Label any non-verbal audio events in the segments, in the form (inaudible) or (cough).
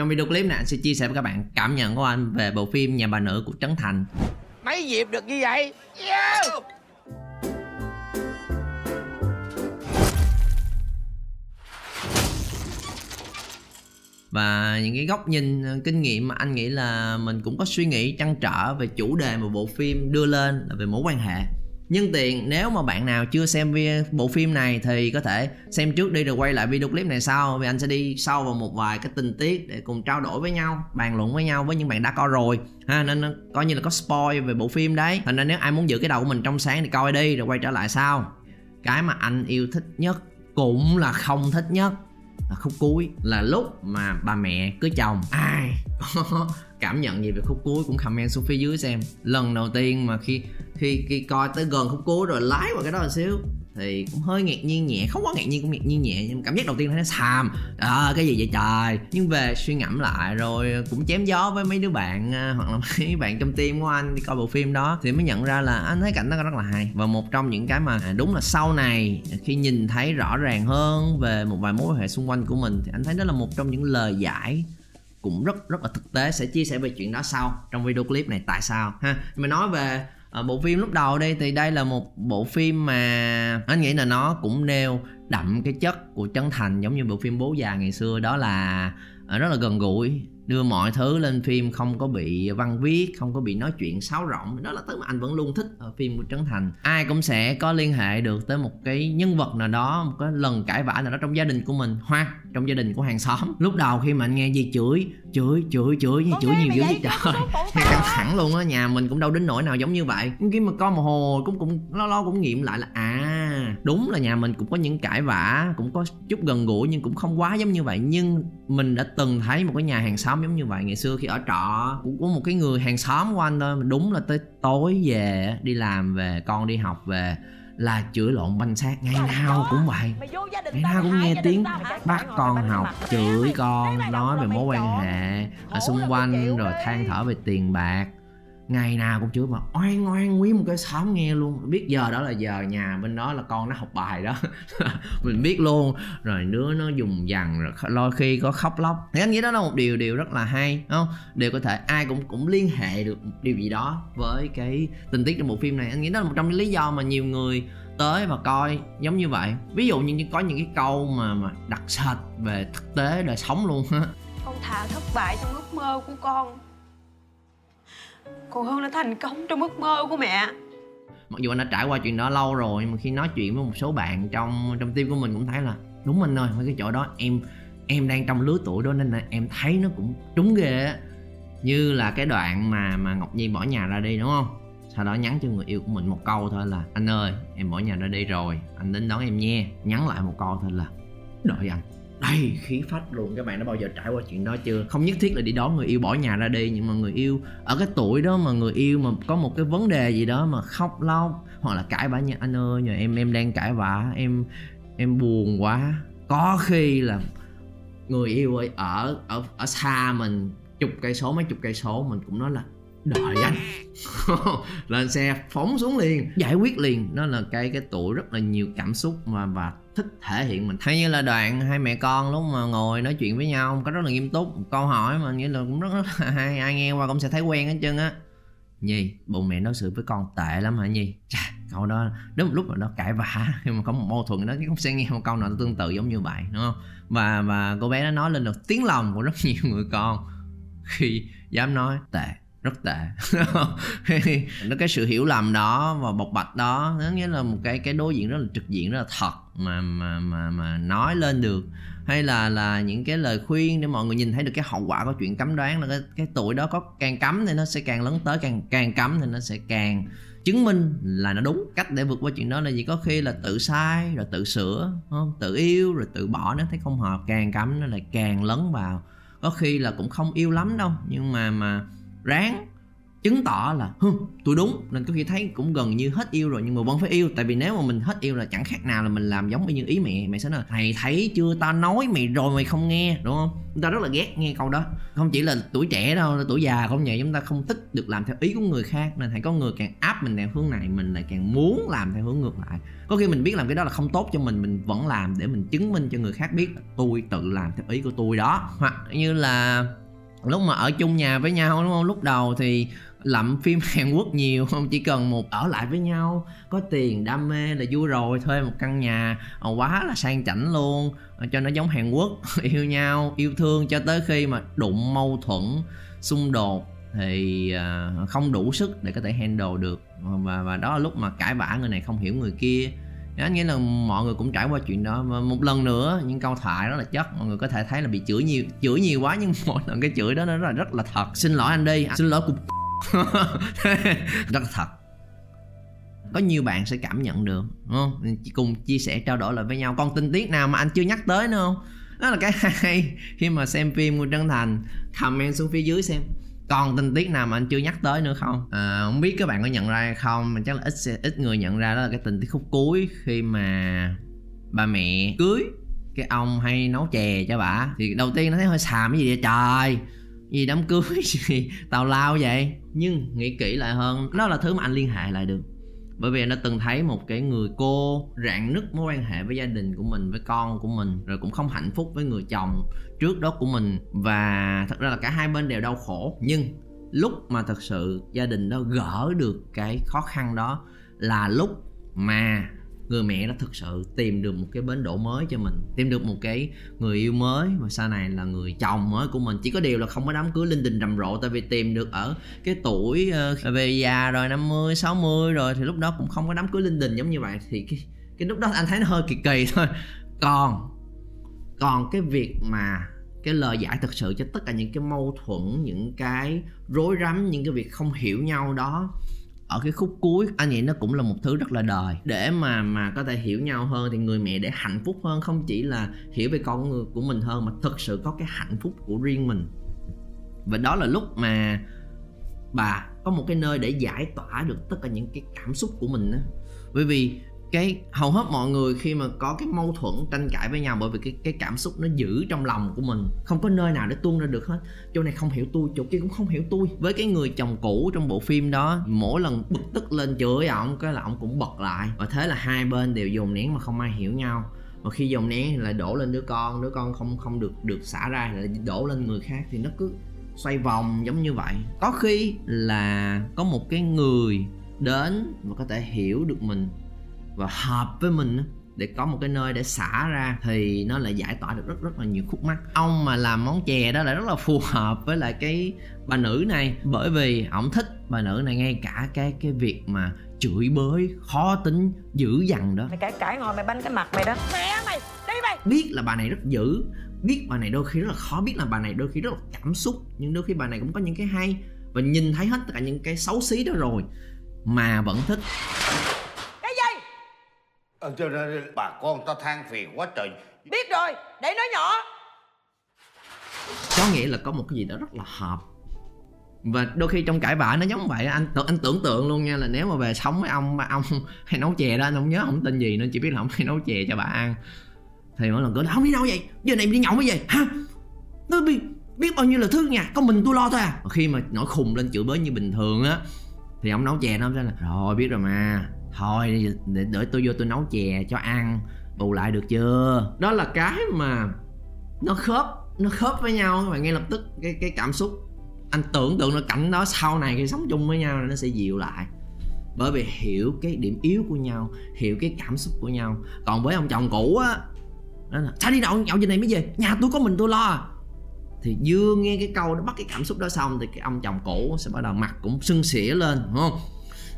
trong video clip này anh sẽ chia sẻ với các bạn cảm nhận của anh về bộ phim nhà bà nữ của trấn thành. Mấy dịp được như vậy? Yeah. và những cái góc nhìn ờ, kinh nghiệm mà anh nghĩ là mình cũng có suy nghĩ trăn trở về chủ đề mà bộ phim đưa lên là về mối quan hệ nhân tiện, nếu mà bạn nào chưa xem bộ phim này thì có thể xem trước đi rồi quay lại video clip này sau. Vì anh sẽ đi sâu vào một vài cái tình tiết để cùng trao đổi với nhau, bàn luận với nhau với những bạn đã coi rồi. Ha, nên coi như là có spoil về bộ phim đấy. Thành nên nếu ai muốn giữ cái đầu của mình trong sáng thì coi đi rồi quay trở lại sau. Cái mà anh yêu thích nhất cũng là không thích nhất là khúc cuối, là lúc mà bà mẹ cưới chồng. Ai? (laughs) Có cảm nhận gì về khúc cuối cũng comment xuống phía dưới xem. Lần đầu tiên mà khi khi khi coi tới gần khúc cuối rồi lái vào cái đó một xíu thì cũng hơi ngạc nhiên nhẹ không quá ngạc nhiên cũng ngạc nhiên nhẹ nhưng cảm giác đầu tiên là nó xàm. À, cái gì vậy trời? Nhưng về suy ngẫm lại rồi cũng chém gió với mấy đứa bạn à, hoặc là (laughs) mấy bạn trong team của anh đi coi bộ phim đó thì mới nhận ra là anh thấy cảnh đó rất là hay. Và một trong những cái mà à, đúng là sau này khi nhìn thấy rõ ràng hơn về một vài mối quan hệ xung quanh của mình thì anh thấy đó là một trong những lời giải cũng rất rất là thực tế sẽ chia sẻ về chuyện đó sau trong video clip này tại sao ha. Mình nói về à, bộ phim lúc đầu đây thì đây là một bộ phim mà anh nghĩ là nó cũng nêu đậm cái chất của chân thành giống như bộ phim bố già ngày xưa đó là à, rất là gần gũi đưa mọi thứ lên phim không có bị văn viết không có bị nói chuyện sáo rộng đó là thứ mà anh vẫn luôn thích ở phim của trấn thành. Ai cũng sẽ có liên hệ được tới một cái nhân vật nào đó một cái lần cãi vã nào đó trong gia đình của mình hoặc trong gia đình của hàng xóm. Lúc đầu khi mà anh nghe gì chửi chửi chửi chửi như chửi nhiều dữ vậy trời. nghe căng thẳng luôn á nhà mình cũng đâu đến nỗi nào giống như vậy. Khi mà coi một hồi cũng cũng lo lo cũng nghiệm lại là à đúng là nhà mình cũng có những cãi vã cũng có chút gần gũi nhưng cũng không quá giống như vậy. Nhưng mình đã từng thấy một cái nhà hàng xóm giống như vậy. Ngày xưa khi ở trọ cũng có một cái người hàng xóm của anh thôi. Đúng là tới tối về đi làm về con đi học về là chửi lộn banh xác ngày nào cũng vậy. ngày nào cũng nghe tiếng bắt con học chửi con nói về mối quan hệ ở xung quanh rồi than thở về tiền bạc ngày nào cũng chửi mà oan oan, quý một cái xóm nghe luôn. Biết giờ đó là giờ nhà bên đó là con nó học bài đó. (laughs) Mình biết luôn. Rồi đứa nó dùng dằn, rồi đôi khi có khóc lóc. Thì anh nghĩ đó là một điều điều rất là hay không? Điều có thể ai cũng cũng liên hệ được điều gì đó với cái tình tiết trong bộ phim này. Anh nghĩ đó là một trong những lý do mà nhiều người tới và coi giống như vậy. Ví dụ như có những cái câu mà mà đặc sệt về thực tế đời sống luôn. Á (laughs) con thà thất bại trong ước mơ của con còn hương đã thành công trong ước mơ của mẹ. Mặc dù anh đã trải qua chuyện đó lâu rồi, mà khi nói chuyện với một số bạn trong trong team của mình cũng thấy là, đúng anh ơi, mấy cái chỗ đó em em đang trong lứa tuổi đó nên là em thấy nó cũng trúng ghê á. Như là cái đoạn mà mà ngọc nhi bỏ nhà ra đi, đúng không? Sau đó nhắn cho người yêu của mình một câu thôi là, anh ơi, em bỏ nhà ra đi rồi, anh đến đón em nha. Nhắn lại một câu thôi là, đợi anh đầy khí phách luôn. Các bạn đã bao giờ trải qua chuyện đó chưa? Không nhất thiết là đi đón người yêu bỏ nhà ra đi, nhưng mà người yêu ở cái tuổi đó mà người yêu mà có một cái vấn đề gì đó mà khóc lóc, hoặc là cãi vã như, anh ơi, nhờ em em đang cãi vã, em em buồn quá. Có khi là người yêu ơi ở ở ở xa mình, chục cây số, mấy chục cây số, mình cũng nói là đợi anh. (laughs) Lên xe phóng xuống liền. Giải quyết liền. Đó là cái cái tuổi rất là nhiều cảm xúc mà và thích thể hiện mình. Hay như là đoạn hai mẹ con lúc mà ngồi nói chuyện với nhau có rất là nghiêm túc. Một câu hỏi mà nghĩa là cũng rất, rất là (laughs) hay. Ai nghe qua cũng sẽ thấy quen hết trơn á. Nhi bố mẹ đối xử với con tệ lắm hả nhi? Chà câu đó đến một lúc mà nó cãi vã (laughs) khi mà có một mâu thuẫn đó cũng sẽ nghe một câu nào tương tự giống như vậy đúng không? Và và cô bé nó nói lên được tiếng lòng của rất nhiều người con khi dám nói tệ rất tệ. (laughs) Nó cái sự hiểu lầm đó và bộc bạch đó nó nghĩa là một cái cái đối diện rất là trực diện rất là thật mà mà mà mà nói lên được. Hay là là những cái lời khuyên để mọi người nhìn thấy được cái hậu quả của chuyện cấm đoán là cái, cái tuổi đó có càng cấm thì nó sẽ càng lớn tới càng càng cấm thì nó sẽ càng chứng minh là nó đúng. Cách để vượt qua chuyện đó là gì? Có khi là tự sai rồi tự sửa không? Tự yêu rồi tự bỏ nó thấy không hợp càng cấm nó lại càng lấn vào. Có khi là cũng không yêu lắm đâu nhưng mà mà ráng chứng tỏ là hừ, tôi đúng. Nên có khi thấy cũng gần như hết yêu rồi nhưng mà vẫn phải yêu. Tại vì nếu mà mình hết yêu là chẳng khác nào là mình làm giống như ý mẹ. Mẹ sẽ nói Thầy thấy chưa? Tao nói mày rồi mày không nghe. Đúng không? Chúng ta rất là ghét nghe câu đó. Không chỉ là tuổi trẻ đâu là tuổi già không vậy. Chúng ta không thích được làm theo ý của người khác. Nên hãy có người càng áp mình theo hướng này mình lại càng muốn làm theo hướng ngược lại. Có khi mình biết làm cái đó là không tốt cho mình mình vẫn làm để mình chứng minh cho người khác biết tôi tự làm theo ý của tôi đó. Hoặc như là lúc mà ở chung nhà với nhau, đúng không? Lúc đầu thì lậm phim (laughs) Hàn Quốc nhiều, không? Chỉ cần một ở lại với nhau, có tiền, đam mê là vui rồi, thuê một căn nhà ờ, quá là sang chảnh luôn ờ, cho nó giống Hàn Quốc, (laughs) yêu nhau, yêu thương, cho tới khi mà đụng mâu thuẫn, xung đột thì ờ, không đủ sức để có thể handle được. Và và đó là lúc mà cãi vã người này không hiểu người kia đó, nghĩa là mọi người cũng trải qua chuyện đó. Và một lần nữa những câu thoại rất là chất mọi người có thể thấy là bị chửi nhiều chửi nhiều quá nhưng (laughs) mỗi lần cái chửi đó nó rất là rất là thật. Xin lỗi anh đi xin lỗi cục (laughs) rất là thật. Có nhiều bạn sẽ cảm nhận được đúng không? Cùng chia sẻ trao đổi lại với nhau. Còn tình tiết nào mà anh chưa nhắc tới nữa không? Đó là cái (laughs) hay khi mà xem phim của Trân Thành comment xuống phía dưới xem còn tình tiết nào mà anh chưa nhắc tới nữa không? À, không biết các bạn có nhận ra hay không mà chắc là ít ít người nhận ra đó là cái tình tiết khúc cuối khi mà ba mẹ cưới cái ông hay nấu chè cho bà. Thì đầu tiên nó thấy hơi xàm cái gì vậy? Trời gì đám cưới (laughs) gì tào lao vậy? Nhưng nghĩ kỹ lại hơn đó là thứ mà anh liên hệ lại được bởi vì anh đã từng thấy một cái người cô rạn nứt mối quan hệ với gia đình của mình, với con của mình, rồi cũng không hạnh phúc với người chồng trước đó của mình. Và thật ra là cả hai bên đều đau khổ. Nhưng lúc mà thật sự gia đình đó gỡ được cái khó khăn đó là lúc mà người mẹ đã thực sự tìm được một cái bến đỗ mới cho mình tìm được một cái người yêu mới. Và sau này là người chồng mới của mình. Chỉ có điều là không có đám cưới linh đình rầm rộ tại vì tìm được ở cái tuổi uh, về già rồi 50, 60 rồi thì lúc đó cũng không có đám cưới linh đình giống như vậy. Thì cái cái lúc đó anh thấy nó hơi kỳ kỳ thôi. Còn còn cái việc mà cái lời giải thực sự cho tất cả những cái mâu thuẫn những cái rối rắm những cái việc không hiểu nhau đó ở cái khúc cuối, anh nghĩ nó cũng là một thứ rất là đời. Để mà mà có thể hiểu nhau hơn thì người mẹ để hạnh phúc hơn, không chỉ là hiểu về con của mình hơn, mà thực sự có cái hạnh phúc của riêng mình. Và đó là lúc mà bà có một cái nơi để giải tỏa được tất cả những cái cảm xúc của mình đó bởi vì cái, hầu hết mọi người khi mà có cái mâu thuẫn, tranh cãi với nhau bởi vì cái cái cảm xúc nó giữ trong lòng của mình, không có nơi nào để tuôn ra được hết. Chỗ này không hiểu tôi, chỗ kia cũng không hiểu tôi. Với cái người chồng cũ trong bộ phim đó, mỗi lần bực tức lên chửi ổng, cái là ổng cũng bật lại. Và thế là hai bên đều dồn nén mà không ai hiểu nhau. Và khi dồn nén thì lại đổ lên đứa con đứa con không không được được xả ra, lại đổ lên người khác thì nó cứ xoay vòng giống như vậy. Có khi là có một cái người đến và có thể hiểu được mình và hợp với mình để có một cái nơi để xả ra thì nó lại giải tỏa được rất rất là nhiều khúc mắc. Ông mà làm món chè đó lại rất là phù hợp với lại cái bà nữ này bởi vì ổng thích bà nữ này ngay cả cái cái việc mà chửi bới khó tính dữ dằn đó. Mày cãi cãi ngồi mày banh cái mặt mày đó. Mẹ mày, đi mày. Biết là bà này rất dữ biết bà này đôi khi rất là khó biết là bà này đôi khi rất là cảm xúc nhưng đôi khi bà này cũng có những cái hay và nhìn thấy hết tất cả những cái xấu xí đó rồi mà vẫn thích Ờ, cho nên bà con ta than phiền quá trời. Biết rồi để nói nhỏ. Có nghĩa là có một cái gì đó rất là hợp. Và đôi khi trong cãi vã nó giống vậy anh tưởng anh tưởng tượng luôn nha là nếu mà về sống với ông mà ông (laughs) hay nấu chè đó anh không nhớ ông tên gì nên chỉ biết là ông hay nấu chè cho bà ăn. Thì mỗi lần cứ không đi đâu vậy? Giờ này đi nhậu mới về. Hả tôi biết biết bao nhiêu là thứ nhà có mình tôi lo thôi à. Khi mà nổi khùng lên chửi bới như bình thường á thì ông nấu chè nó sẽ là rồi biết rồi mà thôi để, để tôi vô tôi nấu chè cho ăn. Bù lại được chưa? Đó là cái mà nó khớp nó khớp với nhau các bạn ngay lập tức cái cái cảm xúc anh tưởng tượng là cảnh đó sau này khi sống chung với nhau nó sẽ dịu lại. Bởi vì hiểu cái điểm yếu của nhau hiểu cái cảm xúc của nhau. Còn với ông chồng cũ á đó là sao đi đâu nhậu giờ này mới về? Nhà tôi có mình tôi lo. À?" thì vừa nghe cái câu nó bắt cái cảm xúc đó xong thì cái ông chồng cũ sẽ bắt đầu mặt cũng sưng xỉa lên đúng không?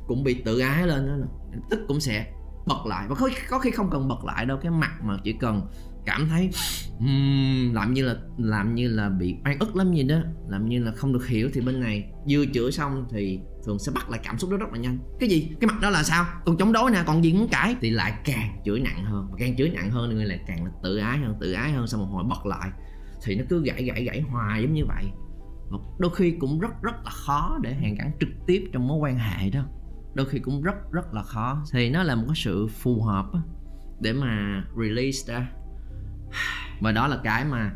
Cũng bị tự ái lên đó tức cũng sẽ bật lại. Và có, có khi không cần bật lại đâu cái mặt mà chỉ cần cảm thấy um, làm như là làm như là bị oan ức lắm gì đó làm như là không được hiểu thì bên này vừa chữa xong thì thường sẽ bắt lại cảm xúc đó rất là nhanh. Cái gì? Cái mặt đó là sao? Còn chống đối nè còn gì muốn cãi. Thì lại càng chửi nặng hơn. Và càng chửi nặng hơn thì người lại càng là tự ái hơn tự ái hơn xong một hồi bật lại. Thì nó cứ gãy gãy gãy hoài giống như vậy. Và đôi khi cũng rất rất là khó để hàn gắn trực tiếp trong mối quan hệ đó đôi khi cũng rất rất là khó. Thì nó là một cái sự phù hợp để mà release ra. Và đó là cái mà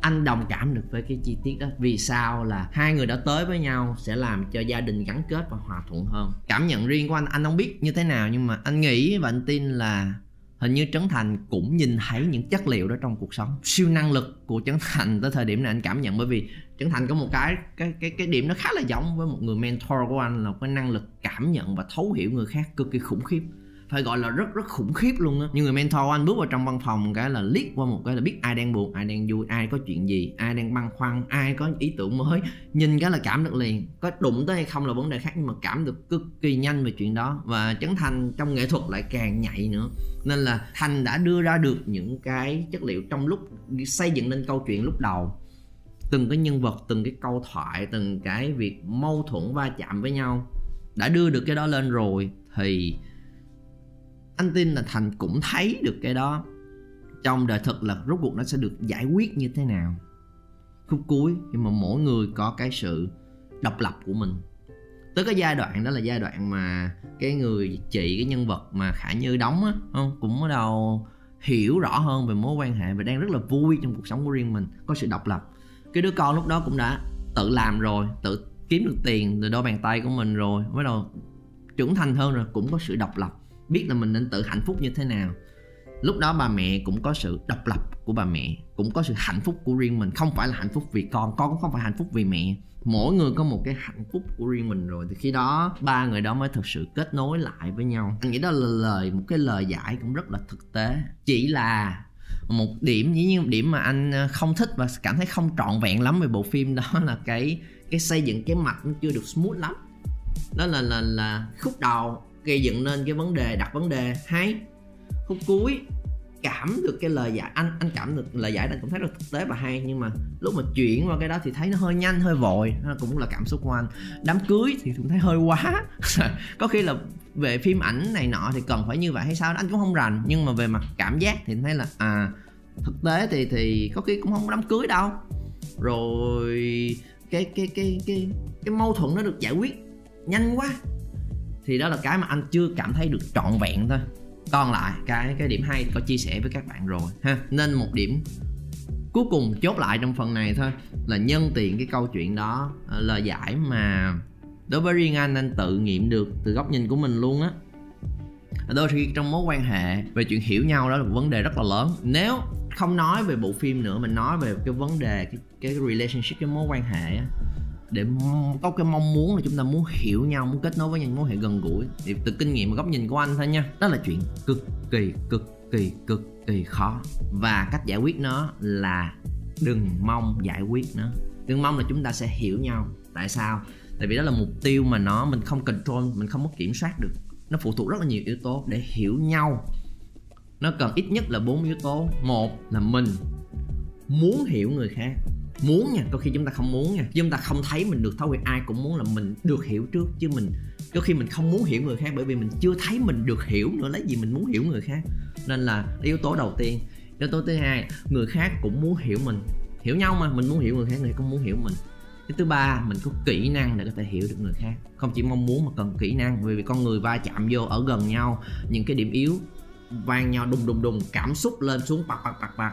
anh đồng cảm được với cái chi tiết đó. Vì sao là hai người đã tới với nhau sẽ làm cho gia đình gắn kết và hòa thuận hơn. Cảm nhận riêng của anh anh không biết như thế nào, nhưng mà anh nghĩ và anh tin là hình như trấn thành cũng nhìn thấy những chất liệu đó trong cuộc sống. Siêu năng lực của trấn thành tới thời điểm này anh cảm nhận, bởi vì trấn thành có một cái cái cái cái điểm nó khá là giống với một người mentor của anh, là cái năng lực cảm nhận và thấu hiểu người khác cực kỳ khủng khiếp. Phải gọi là rất rất khủng khiếp luôn á. Như người mentor của anh bước vào trong văn phòng cái là liếc qua một cái là biết ai đang buồn, ai đang vui, ai có chuyện gì, ai đang băn khoăn, ai có ý tưởng mới. Nhìn cái là cảm được liền. Có đụng tới hay không là vấn đề khác, nhưng mà cảm được cực kỳ nhanh về chuyện đó. Và trấn thành trong nghệ thuật lại càng nhạy nữa nên là thành đã đưa ra được những cái chất liệu trong lúc xây dựng nên câu chuyện lúc đầu. Từng cái nhân vật, từng cái câu thoại, từng cái việc mâu thuẫn va chạm với nhau đã đưa được cái đó lên rồi. Thì anh tin là thành cũng thấy được cái đó. Trong đời thực là rốt cuộc nó sẽ được giải quyết như thế nào. Khúc cuối, nhưng mà mỗi người có cái sự độc lập của mình tới cái giai đoạn đó là giai đoạn mà cái người chị, cái nhân vật mà khả như đóng á, không? Cũng bắt đầu hiểu rõ hơn về mối quan hệ và đang rất là vui trong cuộc sống của riêng mình, có sự độc lập. Cái đứa con lúc đó cũng đã tự làm rồi, tự kiếm được tiền từ đôi bàn tay của mình rồi, bắt đầu trưởng thành hơn rồi, cũng có sự độc lập. Biết là mình nên tự hạnh phúc như thế nào. Lúc đó bà mẹ cũng có sự độc lập của bà mẹ, cũng có sự hạnh phúc của riêng mình, không phải là hạnh phúc vì con con cũng không phải hạnh phúc vì mẹ mỗi người có một cái hạnh phúc của riêng mình rồi, thì khi đó ba người đó mới thực sự kết nối lại với nhau. Anh nghĩ đó là lời, một cái lời giải cũng rất là thực tế. Chỉ là một điểm, dĩ nhiên một điểm mà anh à, không thích và cảm thấy không trọn vẹn lắm về bộ phim đó (laughs) là cái cái xây dựng cái mạch nó chưa được smooth lắm. Đó là là là khúc đầu, gây dựng nên cái vấn đề, đặt vấn đề. Hay, khúc cuối cảm được cái lời giải, anh anh cảm được lời giải, anh cũng thấy rất thực tế và hay. Nhưng mà lúc mà chuyển qua cái đó thì thấy nó hơi nhanh, hơi vội. Nó cũng là cảm xúc của anh. Đám cưới thì cũng thấy hơi quá. (laughs) Có khi là về phim ảnh này nọ thì cần phải như vậy hay sao đó, anh cũng không rành. Nhưng mà về mặt cảm giác thì thấy là à thực tế thì thì có khi cũng không có đám cưới đâu. Rồi cái cái cái cái cái mâu thuẫn nó được giải quyết nhanh quá. Thì đó là cái mà anh chưa cảm thấy được trọn vẹn thôi còn lại cái cái điểm hay có chia sẻ với các bạn rồi ha. Nên một điểm cuối cùng chốt lại trong phần này thôi là nhân tiện cái câu chuyện đó ờ, lời giải mà đối với riêng anh anh tự nghiệm được từ góc nhìn của mình luôn á. Đôi khi trong mối quan hệ về chuyện hiểu nhau đó là một vấn đề rất là lớn. Nếu không nói về bộ phim nữa mình nói về cái vấn đề cái, cái relationship cái mối quan hệ á để có cái mong muốn là chúng ta muốn hiểu nhau, muốn kết nối với nhau muốn hệ gần gũi. Thì từ kinh nghiệm và góc nhìn của anh thôi nha. Đó là chuyện cực kỳ cực kỳ cực kỳ khó. Và cách giải quyết nó là đừng mong giải quyết nó. Đừng mong là chúng ta sẽ hiểu nhau. Tại sao? Tại vì đó là mục tiêu mà nó, mình không control, mình không có kiểm soát được. Nó phụ thuộc rất là nhiều yếu tố để hiểu nhau. Nó cần ít nhất là bốn yếu tố. Một là mình muốn hiểu người khác muốn nha có khi chúng ta không muốn nha. Chúng ta không thấy mình được thấu hiểu, ai cũng muốn là mình được hiểu trước, chứ mình có khi mình không muốn hiểu người khác bởi vì mình chưa thấy mình được hiểu nữa, lấy gì mình muốn hiểu người khác. Nên là yếu tố đầu tiên. Yếu tố thứ hai, người khác cũng muốn hiểu mình. Hiểu nhau mà, mình muốn hiểu người khác, người cũng muốn hiểu mình. Cái thứ ba, mình có kỹ năng để có thể hiểu được người khác. Không chỉ mong muốn mà cần kỹ năng, bởi vì con người va chạm vô ở gần nhau, những cái điểm yếu vang nhau đùng đùng đùng, cảm xúc lên xuống, bạc bạc bạc bạc.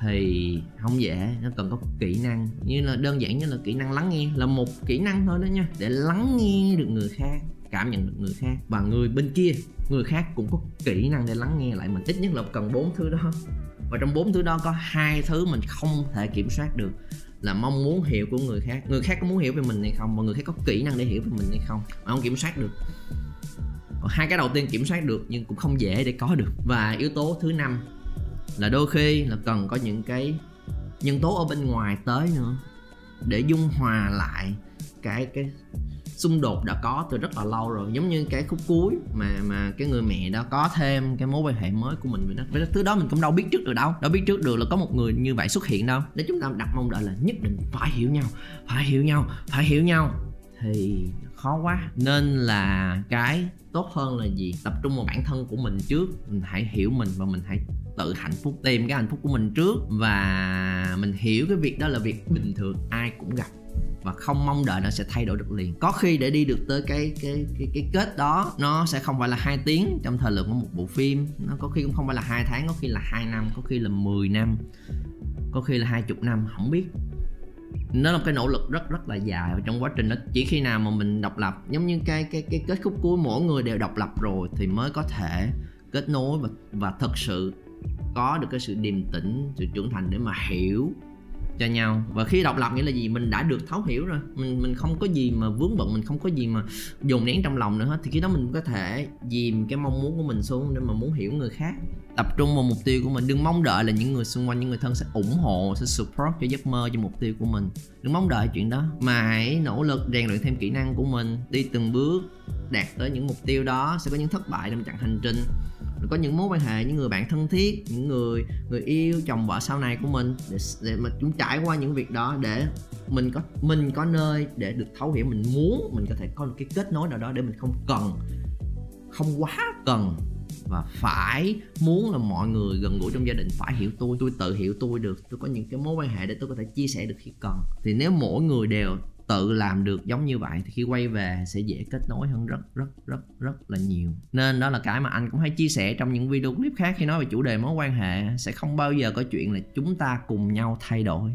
Thì không dễ, nó cần có kỹ năng. Như là đơn giản như là kỹ năng lắng nghe, là một kỹ năng thôi đó nha, để lắng nghe được người khác, cảm nhận được người khác. Và người bên kia, người khác cũng có kỹ năng để lắng nghe lại mình. Ít nhất là cần bốn thứ đó. Và trong bốn thứ đó có hai thứ mình không thể kiểm soát được, là mong muốn hiểu của người khác. Người khác có muốn hiểu về mình hay không? Và người khác có kỹ năng để hiểu về mình hay không? Mà không kiểm soát được hai cái đầu tiên kiểm soát được nhưng cũng không dễ để có được. Và yếu tố thứ năm là đôi khi là cần có những cái nhân tố ở bên ngoài tới nữa để dung hòa lại cái cái xung đột đã có từ rất là lâu rồi. Giống như cái khúc cuối mà mà cái người mẹ đó có thêm cái mối quan hệ mới của mình. Vậy đó với thứ đó mình cũng đâu biết trước được đâu. Đâu biết trước được là có một người như vậy xuất hiện đâu. Để chúng ta đặt mong đợi là nhất định phải hiểu nhau, phải hiểu nhau, phải hiểu nhau. Thì khó quá. Nên là cái tốt hơn là gì? Tập trung vào bản thân của mình trước. Mình hãy hiểu mình và mình hãy tự hạnh phúc, tìm cái hạnh phúc của mình trước. Và mình hiểu cái việc đó là việc bình thường, ai cũng gặp. Và không mong đợi nó sẽ thay đổi được liền. Có khi để đi được tới cái cái cái cái kết đó, nó sẽ không phải là hai tiếng trong thời lượng của một bộ phim. Nó có khi cũng không phải là hai tháng, có khi là hai năm, có khi là 10 năm, có khi là hai chục năm, không biết nó là một cái nỗ lực rất rất là dài và trong quá trình đó, chỉ khi nào mà mình độc lập, giống như cái cái cái kết thúc cuối mỗi người đều độc lập rồi thì mới có thể kết nối và và thật sự có được cái sự điềm tĩnh, sự trưởng thành để mà hiểu cho nhau. Và khi độc lập nghĩa là gì? Mình đã được thấu hiểu rồi. Mình mình không có gì mà vướng bận, mình không có gì mà dồn nén trong lòng nữa hết. Thì khi đó mình có thể dìm cái mong muốn của mình xuống để mà muốn hiểu người khác. Tập trung vào mục tiêu của mình. Đừng mong đợi là những người xung quanh, những người thân sẽ ủng hộ, sẽ support cho giấc mơ, cho mục tiêu của mình. Đừng mong đợi chuyện đó. Mà hãy nỗ lực rèn luyện thêm kỹ năng của mình. Đi từng bước đạt tới những mục tiêu đó. Sẽ có những thất bại trong chặng hành trình có những mối quan hệ những người bạn thân thiết những người người yêu chồng vợ sau này của mình để, để mà chúng trải qua những việc đó để mình có mình có nơi để được thấu hiểu mình muốn mình có thể có một cái kết nối nào đó để mình không cần không quá cần và phải muốn là mọi người gần gũi trong gia đình phải hiểu tôi tôi tự hiểu tôi được tôi có những cái mối quan hệ để tôi có thể chia sẻ được khi cần. Thì nếu mỗi người đều tự làm được giống như vậy thì khi quay về sẽ dễ kết nối hơn rất rất rất rất là nhiều. Nên đó là cái mà anh cũng hay chia sẻ trong những video clip khác khi nói về chủ đề mối quan hệ. Sẽ không bao giờ có chuyện là chúng ta cùng nhau thay đổi.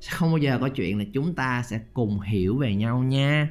Sẽ không bao giờ có chuyện là chúng ta sẽ cùng hiểu về nhau nha.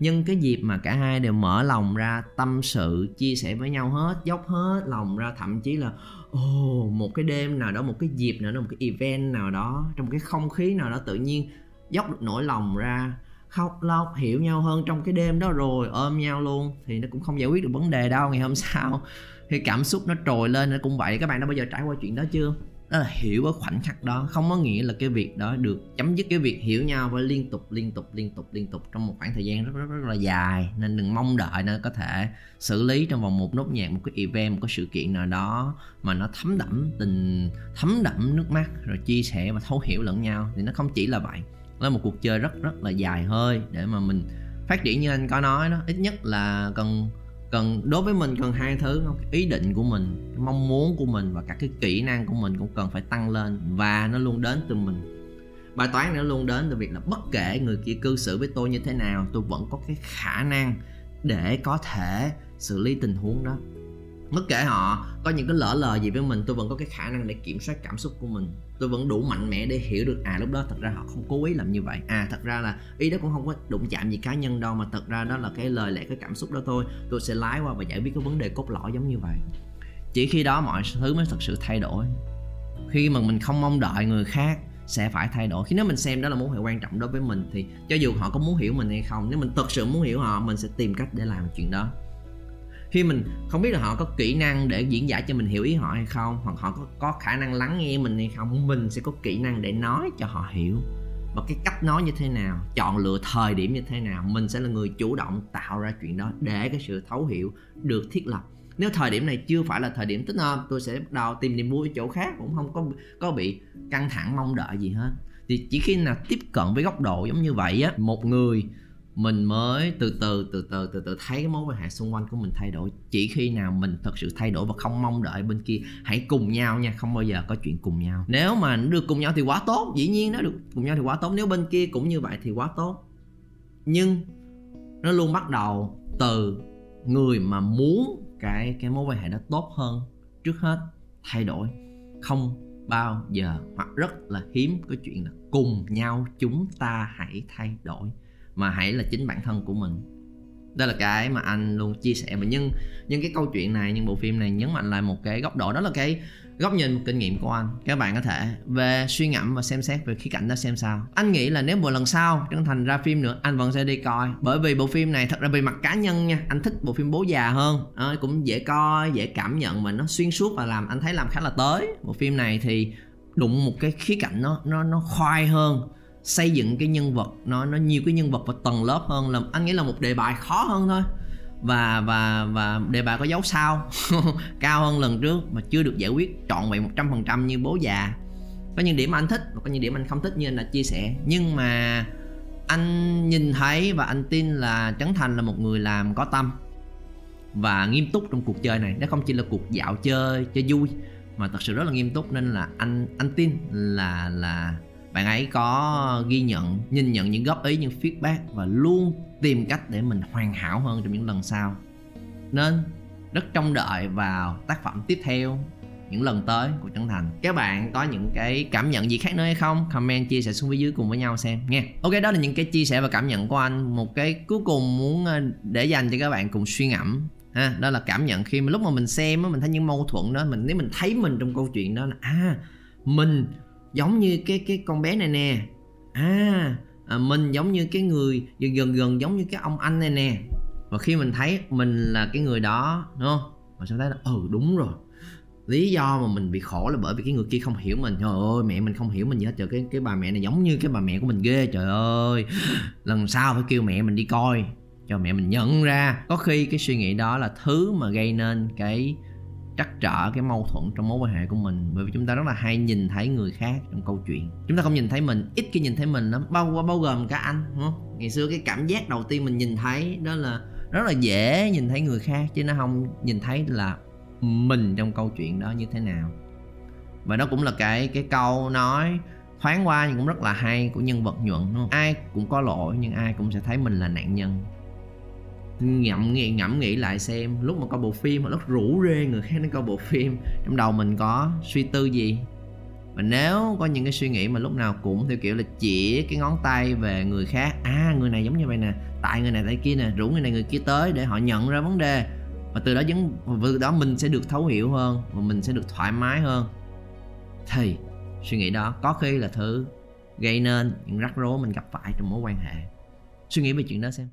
Nhưng cái dịp mà cả hai đều mở lòng ra tâm sự chia sẻ với nhau hết dốc hết lòng ra thậm chí là ồ oh, một cái đêm nào đó một cái dịp nào đó một cái event nào đó trong cái không khí nào đó tự nhiên dốc được nỗi lòng ra. Khóc, lóc, hiểu nhau hơn trong cái đêm đó rồi, ôm nhau luôn. Thì nó cũng không giải quyết được vấn đề đâu ngày hôm (laughs) sau. Thì cảm xúc nó trồi lên, nó cũng vậy. Các bạn đã bao giờ trải qua chuyện đó chưa? Đó là hiểu ở khoảnh khắc đó. Không có nghĩa là cái việc đó được chấm dứt cái việc hiểu nhau và liên tục liên tục liên tục liên tục trong một khoảng thời gian rất rất rất là dài. Nên đừng mong đợi nó có thể xử lý trong vòng một nốt nhạc, một cái event, một cái sự kiện nào đó mà nó thấm đẫm tình, thấm đẫm nước mắt, rồi chia sẻ và thấu hiểu lẫn nhau. Thì nó không chỉ là vậy là một cuộc chơi rất rất là dài hơi để mà mình phát triển như anh có nói đó. Ít nhất là cần cần, đối với mình cần hai thứ không ý định của mình mong muốn của mình và các cái kỹ năng của mình cũng cần phải tăng lên và nó luôn đến từ mình. Bài toán nó luôn đến từ việc là bất kể người kia cư xử với tôi như thế nào, tôi vẫn có cái khả năng để có thể xử lý tình huống đó bất kể họ có những cái lỡ lời gì với mình, tôi vẫn có cái khả năng để kiểm soát cảm xúc của mình. Tôi vẫn đủ mạnh mẽ để hiểu được à lúc đó thật ra họ không cố ý làm như vậy. À thật ra là ý đó cũng không có đụng chạm gì cá nhân đâu, mà thật ra đó là cái lời lẽ, cái cảm xúc đó thôi. Tôi sẽ lái qua và giải quyết cái vấn đề cốt lõi giống như vậy. Chỉ khi đó mọi thứ mới thật sự thay đổi. Khi mà mình không mong đợi người khác sẽ phải thay đổi. Khi nếu mình xem đó là mối hệ quan trọng đối với mình, thì cho dù họ có muốn hiểu mình hay không, nếu mình thật sự muốn hiểu họ, mình sẽ tìm cách để làm chuyện đó khi mình không biết là họ có kỹ năng để diễn giải cho mình hiểu ý họ hay không hoặc họ có, có khả năng lắng nghe mình hay không mình sẽ có kỹ năng để nói cho họ hiểu. Và cái cách nói như thế nào chọn lựa thời điểm như thế nào mình sẽ là người chủ động tạo ra chuyện đó để cái sự thấu hiểu được thiết lập. Nếu thời điểm này chưa phải là thời điểm thích hợp tôi sẽ bắt đầu tìm niềm vui ở chỗ khác cũng không có có bị căng thẳng mong đợi gì hết. Thì chỉ khi nào tiếp cận với góc độ giống như vậy á một người mình mới từ từ từ từ từ từ thấy cái mối quan hệ xung quanh của mình thay đổi. Chỉ khi nào mình thật sự thay đổi và không mong đợi bên kia, hãy cùng nhau nha, không bao giờ có chuyện cùng nhau. Nếu mà được cùng nhau thì quá tốt, dĩ nhiên nó được cùng nhau thì quá tốt. Nếu bên kia cũng như vậy thì quá tốt. Nhưng nó luôn bắt đầu từ người mà muốn cái cái mối quan hệ đó tốt hơn trước hết, thay đổi. Không bao giờ, hoặc rất là hiếm có chuyện là cùng nhau chúng ta hãy thay đổi mà hãy là chính bản thân của mình. Đó là cái mà anh luôn chia sẻ. Và nhưng nhưng cái câu chuyện này nhưng bộ phim này nhấn mạnh lại một cái góc độ đó là cái góc nhìn kinh nghiệm của anh. Các bạn có thể về suy ngẫm và xem xét về khía cạnh đó xem sao. Anh nghĩ là nếu một lần sau trấn thành ra phim nữa anh vẫn sẽ đi coi. Bởi vì bộ phim này thật ra về mặt cá nhân nha. Anh thích bộ phim bố già hơn. À, cũng dễ coi dễ cảm nhận mà nó xuyên suốt và làm anh thấy làm khá là tới. Bộ phim này thì đụng một cái khía cạnh nó nó nó khoai hơn xây dựng cái nhân vật, nó nó nhiều cái nhân vật và tầng lớp hơn là, anh nghĩ là một đề bài khó hơn thôi. Và và và đề bài có dấu sao (laughs) cao hơn lần trước mà chưa được giải quyết trọn vẹn một trăm phần trăm như bố già. Có những điểm anh thích và có những điểm anh không thích như anh đã chia sẻ. Nhưng mà anh nhìn thấy và anh tin là Trấn Thành là một người làm có tâm và nghiêm túc trong cuộc chơi này. Nó không chỉ là cuộc dạo chơi chơi vui mà thật sự rất là nghiêm túc nên là anh anh tin là là bạn ấy có ghi nhận, nhìn nhận những góp ý, những feedback và luôn tìm cách để mình hoàn hảo hơn trong những lần sau. Nên rất trông đợi vào tác phẩm tiếp theo những lần tới của Trấn Thành. Các bạn có những cái cảm nhận gì khác nữa hay không? Comment, chia sẻ xuống phía dưới cùng với nhau xem nha. Ok, đó là những cái chia sẻ và cảm nhận của anh. Một cái cuối cùng muốn ờ, để dành cho các bạn cùng suy ngẫm, ha, đó là cảm nhận khi mà lúc mà mình xem á, mình thấy những mâu thuẫn đó, mình, nếu mình thấy mình trong câu chuyện đó là à mình giống như cái cái con bé này nè. À, à mình giống như cái người gần gần gần giống như cái ông anh này nè. Và khi mình thấy mình là cái người đó đúng không? Mình sẽ thấy là ừ đúng rồi. Lý do mà mình bị khổ là bởi vì cái người kia không hiểu mình. Trời ơi mẹ mình không hiểu mình gì hết. Trời cái cái bà mẹ này giống như cái bà mẹ của mình ghê trời ơi. Lần sau phải kêu mẹ mình đi coi. Cho mẹ mình nhận ra. Có khi cái suy nghĩ đó là thứ mà gây nên cái trắc trở cái mâu thuẫn trong mối quan hệ của mình. Bởi vì chúng ta rất là hay nhìn thấy người khác trong câu chuyện. Chúng ta không nhìn thấy mình, ít khi nhìn thấy mình lắm. Bao bao gồm cả anh, đúng không? Ngày xưa cái cảm giác đầu tiên mình nhìn thấy đó là rất là dễ nhìn thấy người khác, chứ nó không nhìn thấy là mình trong câu chuyện đó như thế nào. Và đó cũng là cái cái câu nói thoáng qua nhưng cũng rất là hay của nhân vật nhuận, đúng không? ai cũng có lỗi nhưng ai cũng sẽ thấy mình là nạn nhân ngậm nghĩ, ngẫm nghĩ lại xem, lúc mà coi bộ phim lúc rủ rê người khác đến coi bộ phim, trong đầu mình có suy tư gì? Và nếu có những cái suy nghĩ mà lúc nào cũng theo kiểu là chỉ cái ngón tay về người khác à người này giống như vậy nè, tại người này, tại kia nè, rủ người này, người kia tới để họ nhận ra vấn đề, và từ đó vẫn từ đó mình sẽ được thấu hiểu hơn, và mình sẽ được thoải mái hơn. Thì, suy nghĩ đó có khi là thứ gây nên những rắc rối mình gặp phải trong mối quan hệ. Suy nghĩ về chuyện đó xem.